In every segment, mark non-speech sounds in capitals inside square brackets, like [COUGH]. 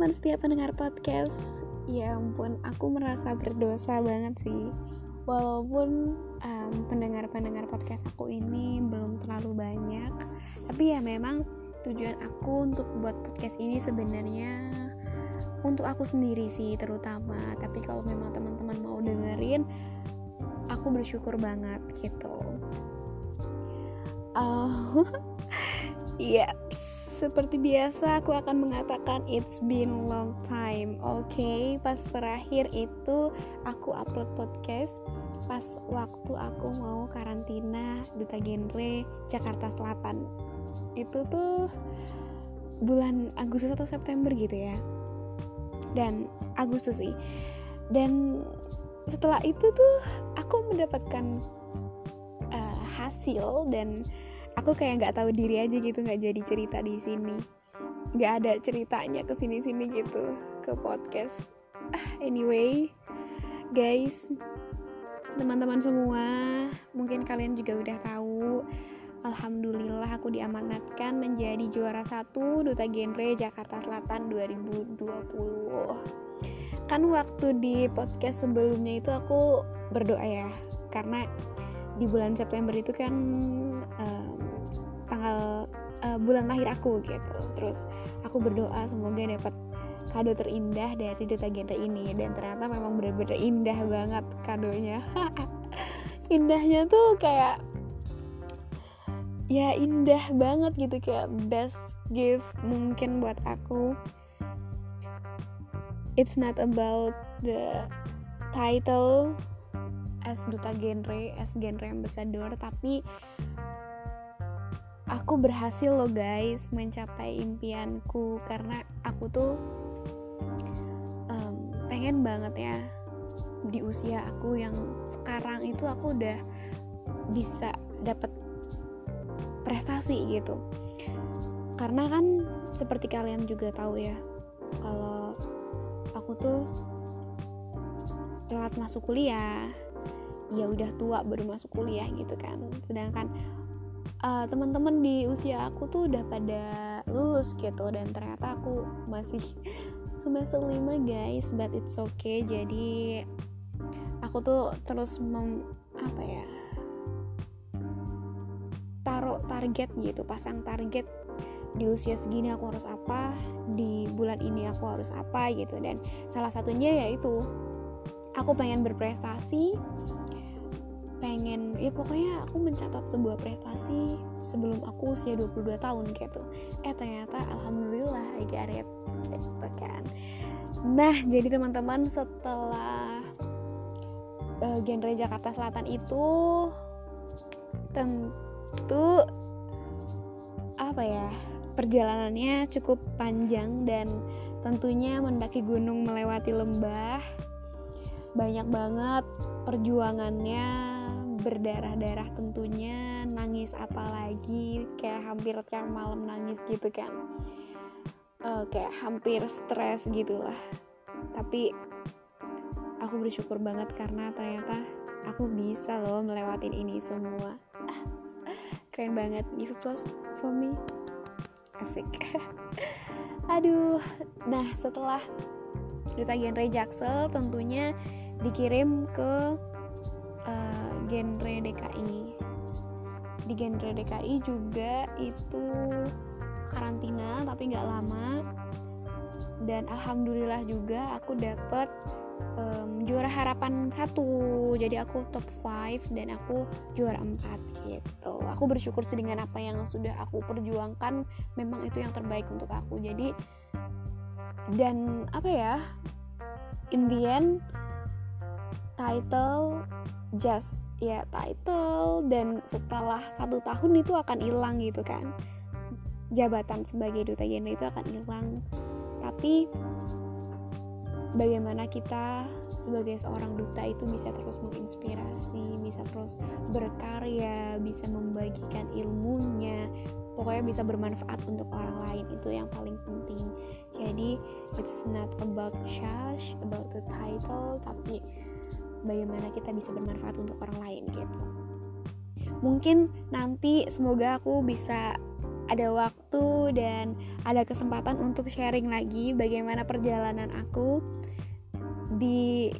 teman-teman setiap pendengar podcast Ya ampun, aku merasa berdosa banget sih. Walaupun um, pendengar-pendengar podcast aku ini belum terlalu banyak Tapi ya memang tujuan aku untuk buat podcast ini sebenarnya Untuk aku sendiri sih terutama. Tapi kalau memang teman-teman mau dengerin Aku bersyukur banget gitu. Uh, [LAUGHS] Yep, seperti biasa aku akan mengatakan it's been long time. Oke, okay? pas terakhir itu aku upload podcast pas waktu aku mau karantina duta genre Jakarta Selatan. Itu tuh bulan Agustus atau September gitu ya. Dan Agustus sih. Dan setelah itu tuh aku mendapatkan uh, hasil dan aku kayak nggak tahu diri aja gitu nggak jadi cerita di sini. Nggak ada ceritanya ke sini sini gitu ke podcast. Ah, anyway guys teman-teman semua mungkin kalian juga udah tahu. Alhamdulillah aku diamanatkan menjadi juara satu Duta Genre Jakarta Selatan 2020 Kan waktu di podcast sebelumnya itu aku berdoa ya Karena di bulan September itu kan um, tanggal uh, bulan lahir aku gitu. Terus aku berdoa semoga dapat kado terindah dari duta genre ini. Dan ternyata memang benar-benar indah banget kadonya. [LAUGHS] Indahnya tuh kayak ya indah banget gitu. Kayak best gift mungkin buat aku. It's not about the title as duta genre as genre ambassador tapi aku berhasil loh guys mencapai impianku karena aku tuh um, pengen banget ya di usia aku yang sekarang itu aku udah bisa dapat prestasi gitu. Karena kan seperti kalian juga tahu ya kalau aku tuh telat masuk kuliah ya udah tua baru masuk kuliah gitu kan. Sedangkan uh, teman-teman di usia aku tuh udah pada lulus gitu dan ternyata aku masih [LAUGHS] semester 5 guys but it's okay. Jadi aku tuh terus mem, apa ya taruh target gitu pasang target di usia segini aku harus apa di bulan ini aku harus apa gitu. Dan salah satunya yaitu aku pengen berprestasi pengen ya pokoknya aku mencatat sebuah prestasi sebelum aku usia 22 tahun gitu eh ternyata alhamdulillah I got it gitu kan. Nah jadi teman-teman setelah uh, genre Jakarta Selatan itu tentu apa ya perjalanannya cukup panjang dan tentunya mendaki gunung melewati lembah banyak banget perjuangannya berdarah-darah tentunya nangis apalagi kayak hampir tiap malam nangis gitu kan. Uh, kayak hampir stres gitulah. Tapi aku bersyukur banget karena ternyata aku bisa loh melewatin ini semua. [LAUGHS] Keren banget. Give applause for me. Asik. [LAUGHS] Aduh. Nah setelah duta genre Jaksel tentunya dikirim ke genre DKI di genre DKI juga itu karantina tapi nggak lama. Dan alhamdulillah juga aku dapet um, juara harapan satu. Jadi aku top 5 dan aku juara 4 gitu. Aku bersyukur dengan apa yang sudah aku perjuangkan. Memang itu yang terbaik untuk aku. Jadi dan apa ya in the end title just ya title dan setelah satu tahun itu akan hilang gitu kan jabatan sebagai duta genre itu akan hilang tapi bagaimana kita sebagai seorang duta itu bisa terus menginspirasi, bisa terus berkarya, bisa membagikan ilmunya, pokoknya bisa bermanfaat untuk orang lain itu yang paling penting. Jadi it's not about cash, about the title, tapi bagaimana kita bisa bermanfaat untuk orang lain gitu. Mungkin nanti semoga aku bisa ada waktu dan ada kesempatan untuk sharing lagi bagaimana perjalanan aku di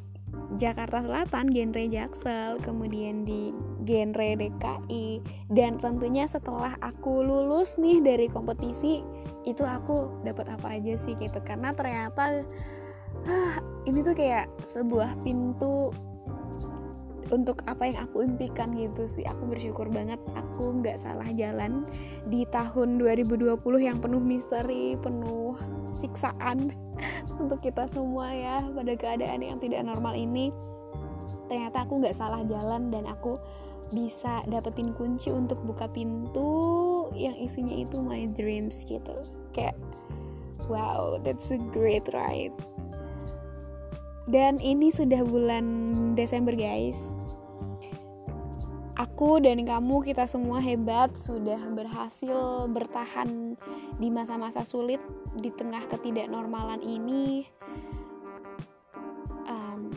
Jakarta Selatan genre Jaksel kemudian di genre DKI dan tentunya setelah aku lulus nih dari kompetisi itu aku dapat apa aja sih gitu karena ternyata ah, ini tuh kayak sebuah pintu untuk apa yang aku impikan gitu sih. Aku bersyukur banget aku nggak salah jalan di tahun 2020 yang penuh misteri penuh siksaan [LAUGHS] untuk kita semua ya pada keadaan yang tidak normal ini. Ternyata aku nggak salah jalan dan aku bisa dapetin kunci untuk buka pintu yang isinya itu my dreams gitu. Kayak wow that's a great ride dan ini sudah bulan Desember guys. Aku dan kamu kita semua hebat sudah berhasil bertahan di masa-masa sulit di tengah ketidaknormalan ini. Um,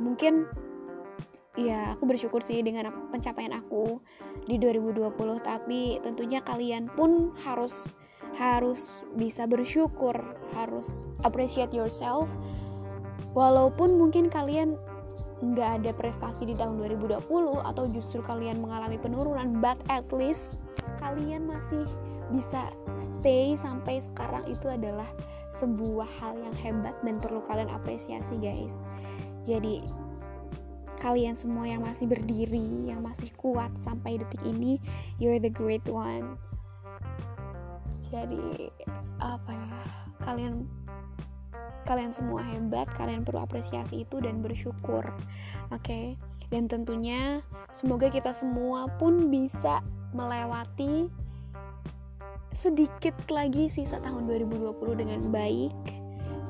mungkin ya aku bersyukur sih dengan pencapaian aku di 2020 tapi tentunya kalian pun harus harus bisa bersyukur harus appreciate yourself walaupun mungkin kalian nggak ada prestasi di tahun 2020 atau justru kalian mengalami penurunan but at least kalian masih bisa stay sampai sekarang itu adalah sebuah hal yang hebat dan perlu kalian apresiasi guys. Jadi kalian semua yang masih berdiri yang masih kuat sampai detik ini you're the great one. Jadi apa ya? Kalian kalian semua hebat kalian perlu apresiasi itu dan bersyukur oke okay? dan tentunya semoga kita semua pun bisa melewati sedikit lagi sisa tahun 2020 dengan baik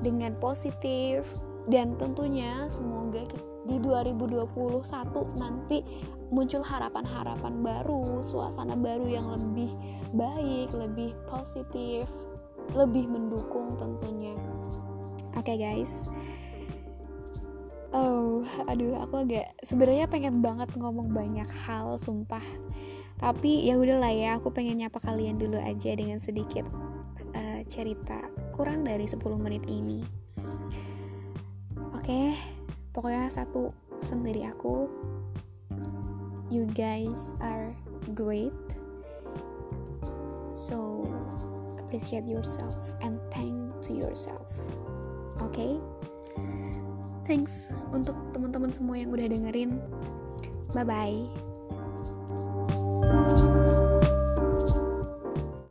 dengan positif dan tentunya semoga di 2021 nanti muncul harapan-harapan baru, suasana baru yang lebih baik, lebih positif, lebih mendukung tentunya. Oke okay, guys. Oh, aduh, aku agak sebenarnya pengen banget ngomong banyak hal, sumpah. Tapi ya udahlah ya, aku pengen nyapa kalian dulu aja dengan sedikit uh, cerita kurang dari 10 menit ini. Oke, okay, pokoknya satu pesan dari aku. You guys are great. So appreciate yourself and thank to yourself Oke. Okay? Thanks untuk teman-teman semua yang udah dengerin. Bye bye.